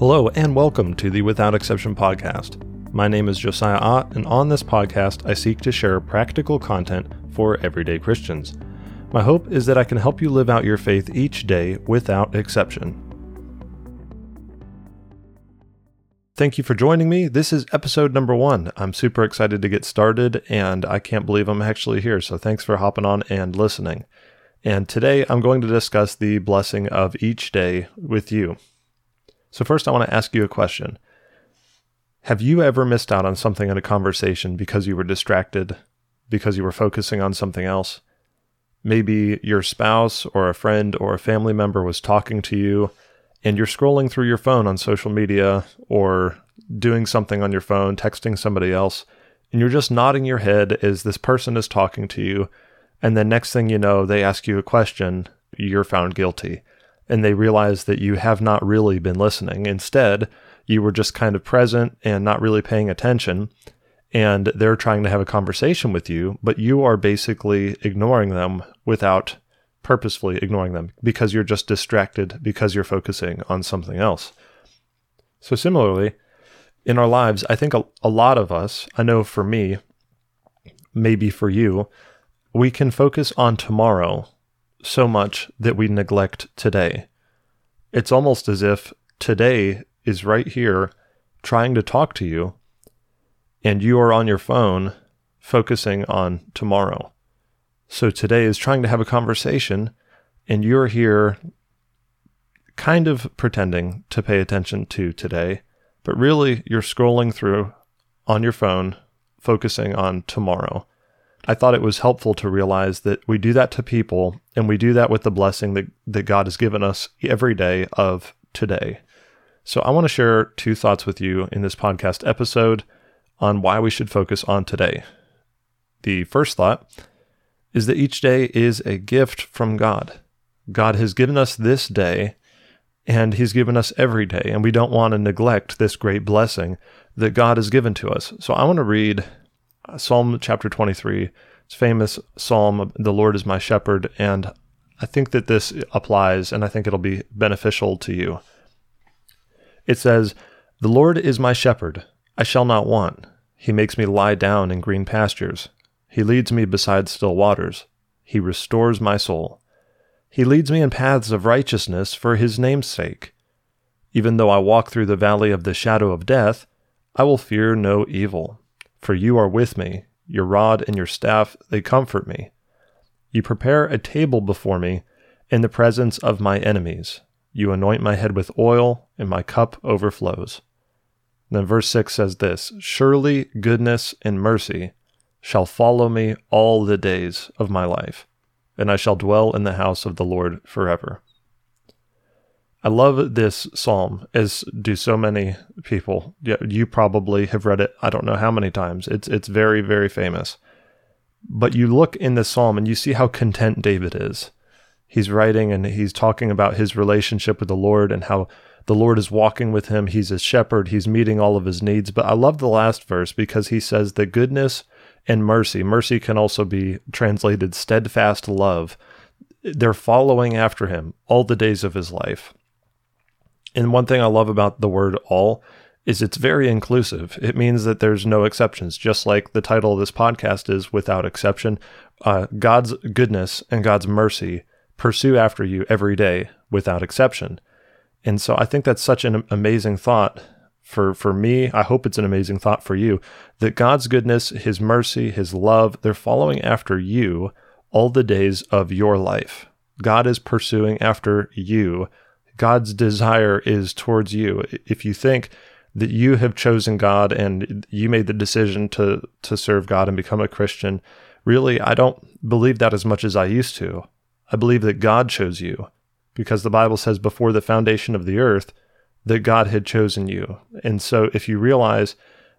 Hello, and welcome to the Without Exception podcast. My name is Josiah Ott, and on this podcast, I seek to share practical content for everyday Christians. My hope is that I can help you live out your faith each day without exception. Thank you for joining me. This is episode number one. I'm super excited to get started, and I can't believe I'm actually here. So thanks for hopping on and listening. And today I'm going to discuss the blessing of each day with you. So, first, I want to ask you a question Have you ever missed out on something in a conversation because you were distracted, because you were focusing on something else? Maybe your spouse or a friend or a family member was talking to you and you're scrolling through your phone on social media or doing something on your phone, texting somebody else, and you're just nodding your head as this person is talking to you. And then next thing you know, they ask you a question, you're found guilty and they realize that you have not really been listening. Instead, you were just kind of present and not really paying attention. And they're trying to have a conversation with you, but you are basically ignoring them without purposefully ignoring them because you're just distracted because you're focusing on something else. So, similarly, in our lives, I think a, a lot of us, I know for me, maybe for you, we can focus on tomorrow so much that we neglect today. It's almost as if today is right here trying to talk to you, and you are on your phone focusing on tomorrow. So today is trying to have a conversation, and you're here kind of pretending to pay attention to today, but really you're scrolling through on your phone, focusing on tomorrow. I thought it was helpful to realize that we do that to people and we do that with the blessing that, that God has given us every day of today. So I want to share two thoughts with you in this podcast episode on why we should focus on today. The first thought is that each day is a gift from God. God has given us this day and He's given us every day, and we don't want to neglect this great blessing that God has given to us. So I want to read Uh, psalm chapter 23. It's famous psalm, The Lord is my shepherd. And I think that this applies and I think it'll be beneficial to you. It says, The Lord is my shepherd. I shall not want. He makes me lie down in green pastures. He leads me beside still waters. He restores my soul. He leads me in paths of righteousness for his name's sake. Even though I walk through the valley of the shadow of death, I will fear no evil for you are with me. Your rod and your staff, they comfort me. You prepare a table before me in the presence of my enemies. You anoint my head with oil, and my cup overflows. then verse 6 says this Surely goodness and mercy shall follow me all the days of my life, and I shall dwell in the house of the Lord forever. I love this psalm, as do so many people. You probably have read it. I don't know how many times. It's it's very very famous. But you look in this psalm and you see how content David is. He's writing and he's talking about his relationship with the Lord and how the Lord is walking with him. He's his shepherd. He's meeting all of his needs. But I love the last verse because he says that goodness and mercy, mercy can also be translated steadfast love. They're following after him all the days of his life. And one thing I love about the word all is it's very inclusive. It means that there's no exceptions, just like the title of this podcast is without exception. Uh, God's goodness and God's mercy pursue after you every day without exception. And so I think that's such an amazing thought for, for me. I hope it's an amazing thought for you that God's goodness, His mercy, His love, they're following after you all the days of your life. God is pursuing after you God's desire is towards you. If you think that you have chosen God and you made the decision to to serve God and become a Christian, really I don't believe that as much as I used to. I believe that God chose you because the Bible says before the foundation of the earth that God had chosen you. And so if you realize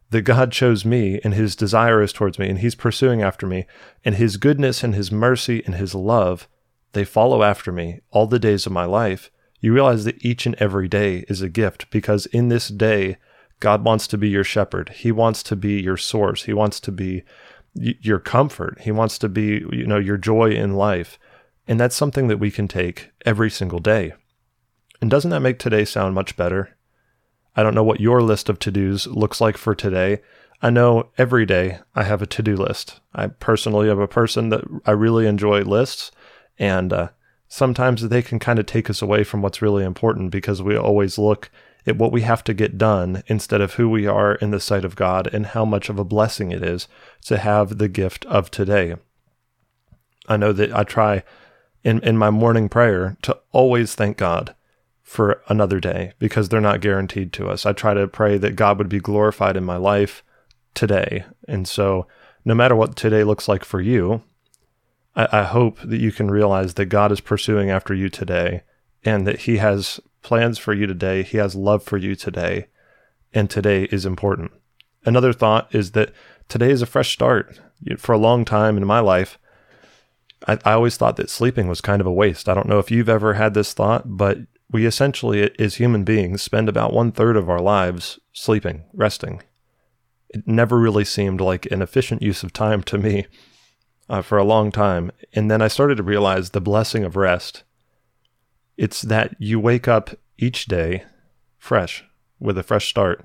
that God chose me and his desire is towards me and he's pursuing after me and his goodness and his mercy and his love they follow after me all the days of my life you realize that each and every day is a gift because in this day, God wants to be your shepherd. He wants to be your source. He wants to be your comfort. He wants to be, you know, your joy in life. And that's something that we can take every single day. And doesn't that make today sound much better? I don't know what your list of to dos looks like for today. I know every day I have a to do list. I personally am a person that I really enjoy lists, and uh, sometimes they can kind of take us away from what's really important because we always look at what we have to get done instead of who we are in the sight of God and how much of a blessing it is to have the gift of today. I know that I try in, in my morning prayer to always thank God for another day because they're not guaranteed to us. I try to pray that God would be glorified in my life today. And so, no matter what today looks like for you, I, I hope that you can realize that God is pursuing after you today and that He has plans for you today. He has love for you today. And today is important. Another thought is that today is a fresh start. For a long time in my life, I, I, always thought that sleeping was kind of a waste. I don't know if you've ever had this thought, but we essentially, as human beings, spend about one third of our lives sleeping, resting. It never really seemed like an efficient use of time to me uh, for a long time. And then I started to realize the blessing of rest. It's that you wake up each day fresh, with a fresh start.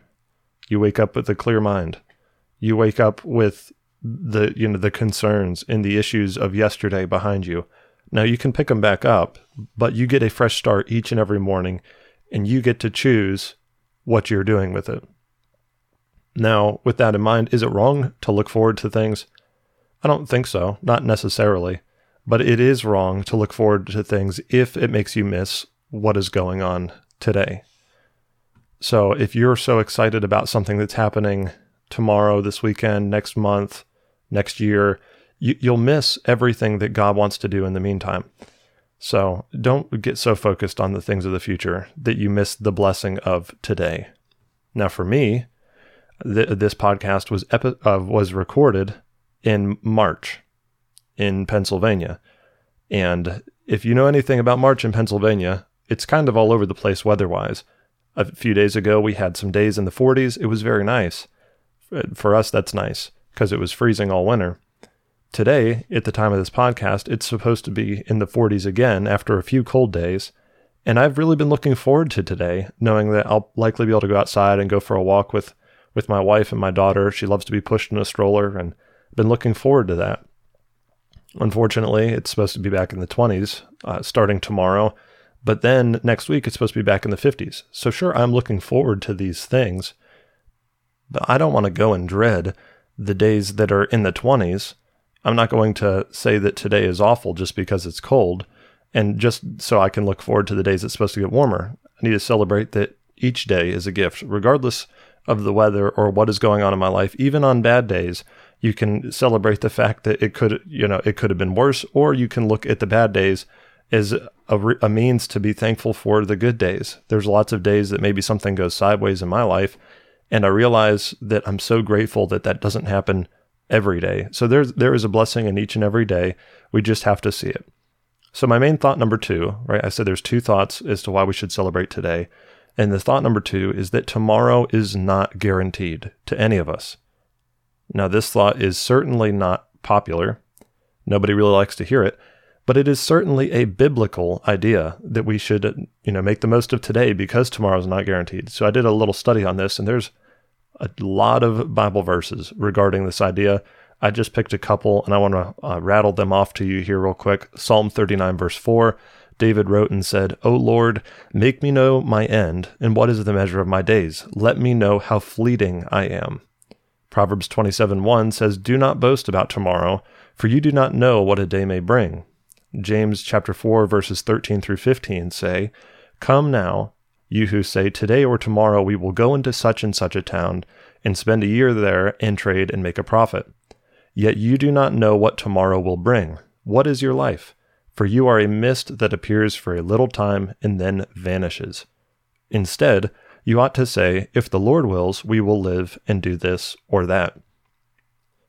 You wake up with a clear mind. You wake up with the you know the concerns and the issues of yesterday behind you. Now you can pick them back up, but you get a fresh start each and every morning and you get to choose what you're doing with it. Now, with that in mind, is it wrong to look forward to things? I don't think so, not necessarily, but it is wrong to look forward to things if it makes you miss what is going on today. So, if you're so excited about something that's happening tomorrow, this weekend, next month, next year, you, you'll miss everything that God wants to do in the meantime. So don't get so focused on the things of the future that you miss the blessing of today. Now, for me, th- this podcast was epi- uh, was recorded in March in Pennsylvania, and if you know anything about March in Pennsylvania, it's kind of all over the place weather-wise. A few days ago, we had some days in the 40s. It was very nice. For us, that's nice because it was freezing all winter. Today, at the time of this podcast, it's supposed to be in the 40s again after a few cold days. And I've really been looking forward to today, knowing that I'll likely be able to go outside and go for a walk with, with my wife and my daughter. She loves to be pushed in a stroller, and been looking forward to that. Unfortunately, it's supposed to be back in the 20s uh, starting tomorrow, but then next week it's supposed to be back in the 50s. So, sure, I'm looking forward to these things, but I don't want to go and dread the days that are in the 20s I'm not going to say that today is awful just because it's cold and just so I can look forward to the days it's supposed to get warmer. I need to celebrate that each day is a gift, regardless of the weather or what is going on in my life. Even on bad days, you can celebrate the fact that it could, you know, it could have been worse, or you can look at the bad days as a, a means to be thankful for the good days. There's lots of days that maybe something goes sideways in my life, and I realize that I'm so grateful that that doesn't happen every day. So there's there is a blessing in each and every day. We just have to see it. So my main thought number 2, right? I said there's two thoughts as to why we should celebrate today. And the thought number 2 is that tomorrow is not guaranteed to any of us. Now this thought is certainly not popular. Nobody really likes to hear it, but it is certainly a biblical idea that we should, you know, make the most of today because tomorrow is not guaranteed. So I did a little study on this and there's a lot of Bible verses regarding this idea. I just picked a couple and I want to uh, rattle them off to you here real quick. Psalm 39, verse 4. David wrote and said, O Lord, make me know my end, and what is the measure of my days? Let me know how fleeting I am. Proverbs 27, 1 says, Do not boast about tomorrow, for you do not know what a day may bring. James chapter 4, verses 13 through 15 say, Come now, you who say, Today or tomorrow we will go into such and such a town, and spend a year there, and trade and make a profit. Yet you do not know what tomorrow will bring. What is your life? For you are a mist that appears for a little time and then vanishes. Instead, you ought to say, If the Lord wills, we will live and do this or that.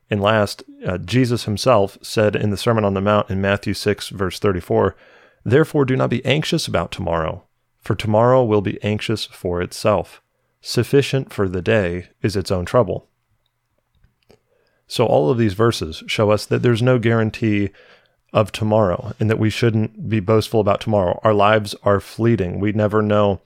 And last, uh, Jesus himself said in the Sermon on the Mount in Matthew 6, verse 34, Therefore do not be anxious about tomorrow for tomorrow will be anxious for itself. Sufficient for the day is its own trouble. So, all of these verses show us that there's no guarantee of tomorrow and that we shouldn't be boastful about tomorrow. Our lives are fleeting. We never know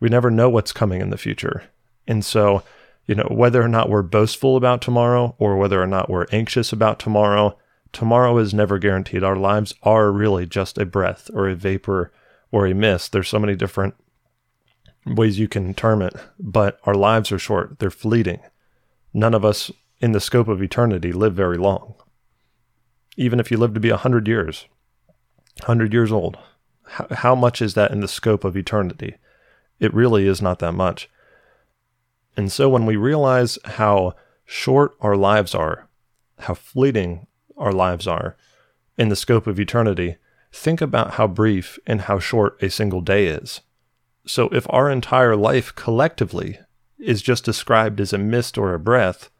We never know what's coming in the future. And so, you know, whether or not we're boastful about tomorrow or whether or not we're anxious about tomorrow, tomorrow is never guaranteed. Our lives are really just a breath or a vapor or a mist. There's so many different ways you can term it, but our lives are short, they're fleeting. None of us in the scope of eternity live very long. Even if you live to be 100 years, 100 years old, how, how much is that in the scope of eternity? It really is not that much. And so when we realize how short our lives are, how fleeting our lives are in the scope of eternity, think about how brief and how short a single day is. So if our entire life collectively is just described as a mist or a breath,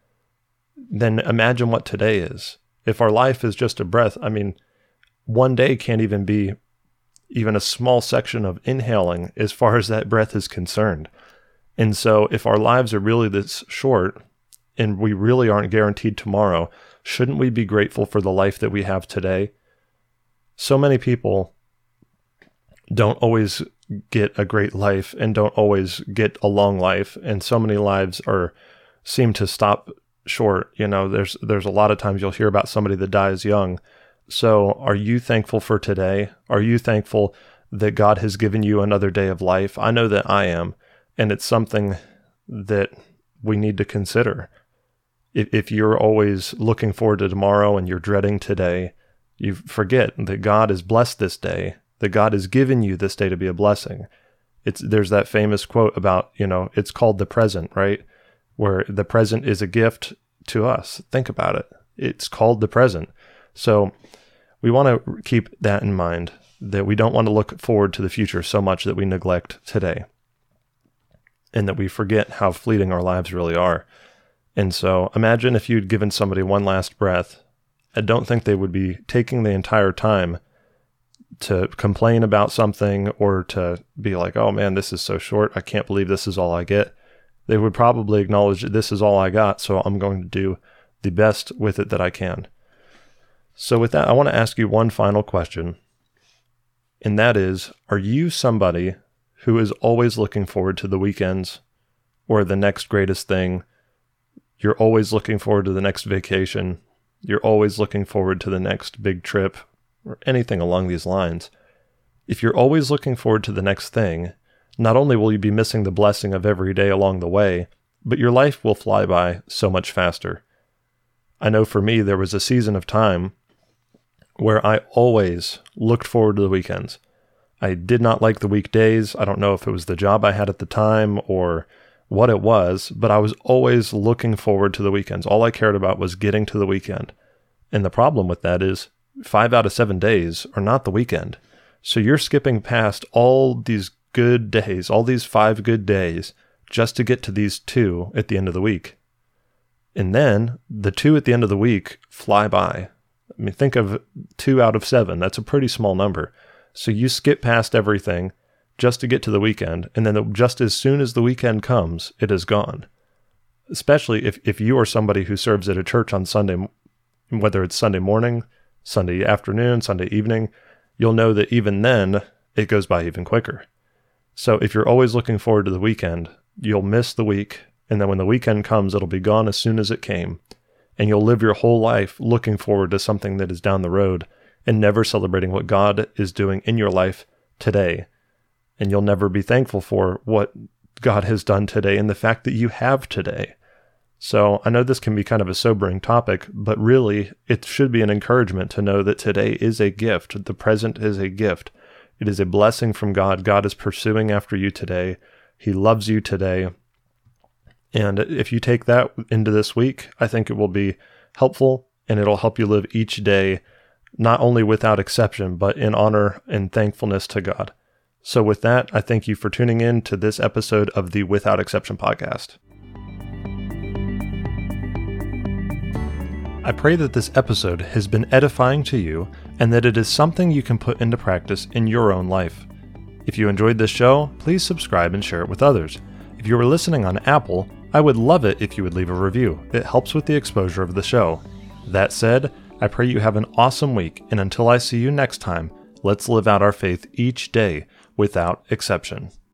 then imagine what today is. If our life is just a breath, I mean, one day can't even be even a small section of inhaling as far as that breath is concerned. And so, if our lives are really this short and we really aren't guaranteed tomorrow, shouldn't we be grateful for the life that we have today? So many people don't always get a great life and don't always get a long life and so many lives are seem to stop short you know there's there's a lot of times you'll hear about somebody that dies young so are you thankful for today are you thankful that God has given you another day of life I know that I am and it's something that we need to consider if, if you're always looking forward to tomorrow and you're dreading today you forget that God has blessed this day that God has given you this day to be a blessing. It's there's that famous quote about, you know, it's called the present, right? Where the present is a gift to us. Think about it. It's called the present. So we want to keep that in mind that we don't want to look forward to the future so much that we neglect today and that we forget how fleeting our lives really are. And so imagine if you'd given somebody one last breath. I don't think they would be taking the entire time to complain about something or to be like, oh man, this is so short. I can't believe this is all I get. They would probably acknowledge that this is all I got. So I'm going to do the best with it that I can. So, with that, I want to ask you one final question. And that is Are you somebody who is always looking forward to the weekends or the next greatest thing? You're always looking forward to the next vacation. You're always looking forward to the next big trip or anything along these lines, if you're always looking forward to the next thing, not only will you be missing the blessing of every day along the way, but your life will fly by so much faster. I know for me, there was a season of time where I always looked forward to the weekends. I did not like the weekdays. I don't know if it was the job I had at the time or what it was, but I was always looking forward to the weekends. All I cared about was getting to the weekend. And the problem with that is five out of seven days are not the weekend. So you're skipping past all these good days, all these five good days, just to get to these two at the end of the week. And then the two at the end of the week fly by. I mean, think of two out of seven. That's a pretty small number. So you skip past everything just to get to the weekend. And then just as soon as the weekend comes, it is gone. Especially if, if you are somebody who serves at a church on Sunday, whether it's Sunday morning, Sunday afternoon, Sunday evening, you'll know that even then it goes by even quicker. So if you're always looking forward to the weekend, you'll miss the week. And then when the weekend comes, it'll be gone as soon as it came. And you'll live your whole life looking forward to something that is down the road and never celebrating what God is doing in your life today. And you'll never be thankful for what God has done today and the fact that you have today. So I know this can be kind of a sobering topic, but really it should be an encouragement to know that today is a gift. The present is a gift. It is a blessing from God. God is pursuing after you today. He loves you today. And if you take that into this week, I think it will be helpful and it'll help you live each day not only without exception, but in honor and thankfulness to God. So, with that, I thank you for tuning in to this episode of the Without Exception podcast. I pray that this episode has been edifying to you and that it is something you can put into practice in your own life. If you enjoyed this show, please subscribe and share it with others. If you are listening on Apple, I would love it if you would leave a review. It helps with the exposure of the show. That said, I pray you have an awesome week, and until I see you next time, let's live out our faith each day without exception.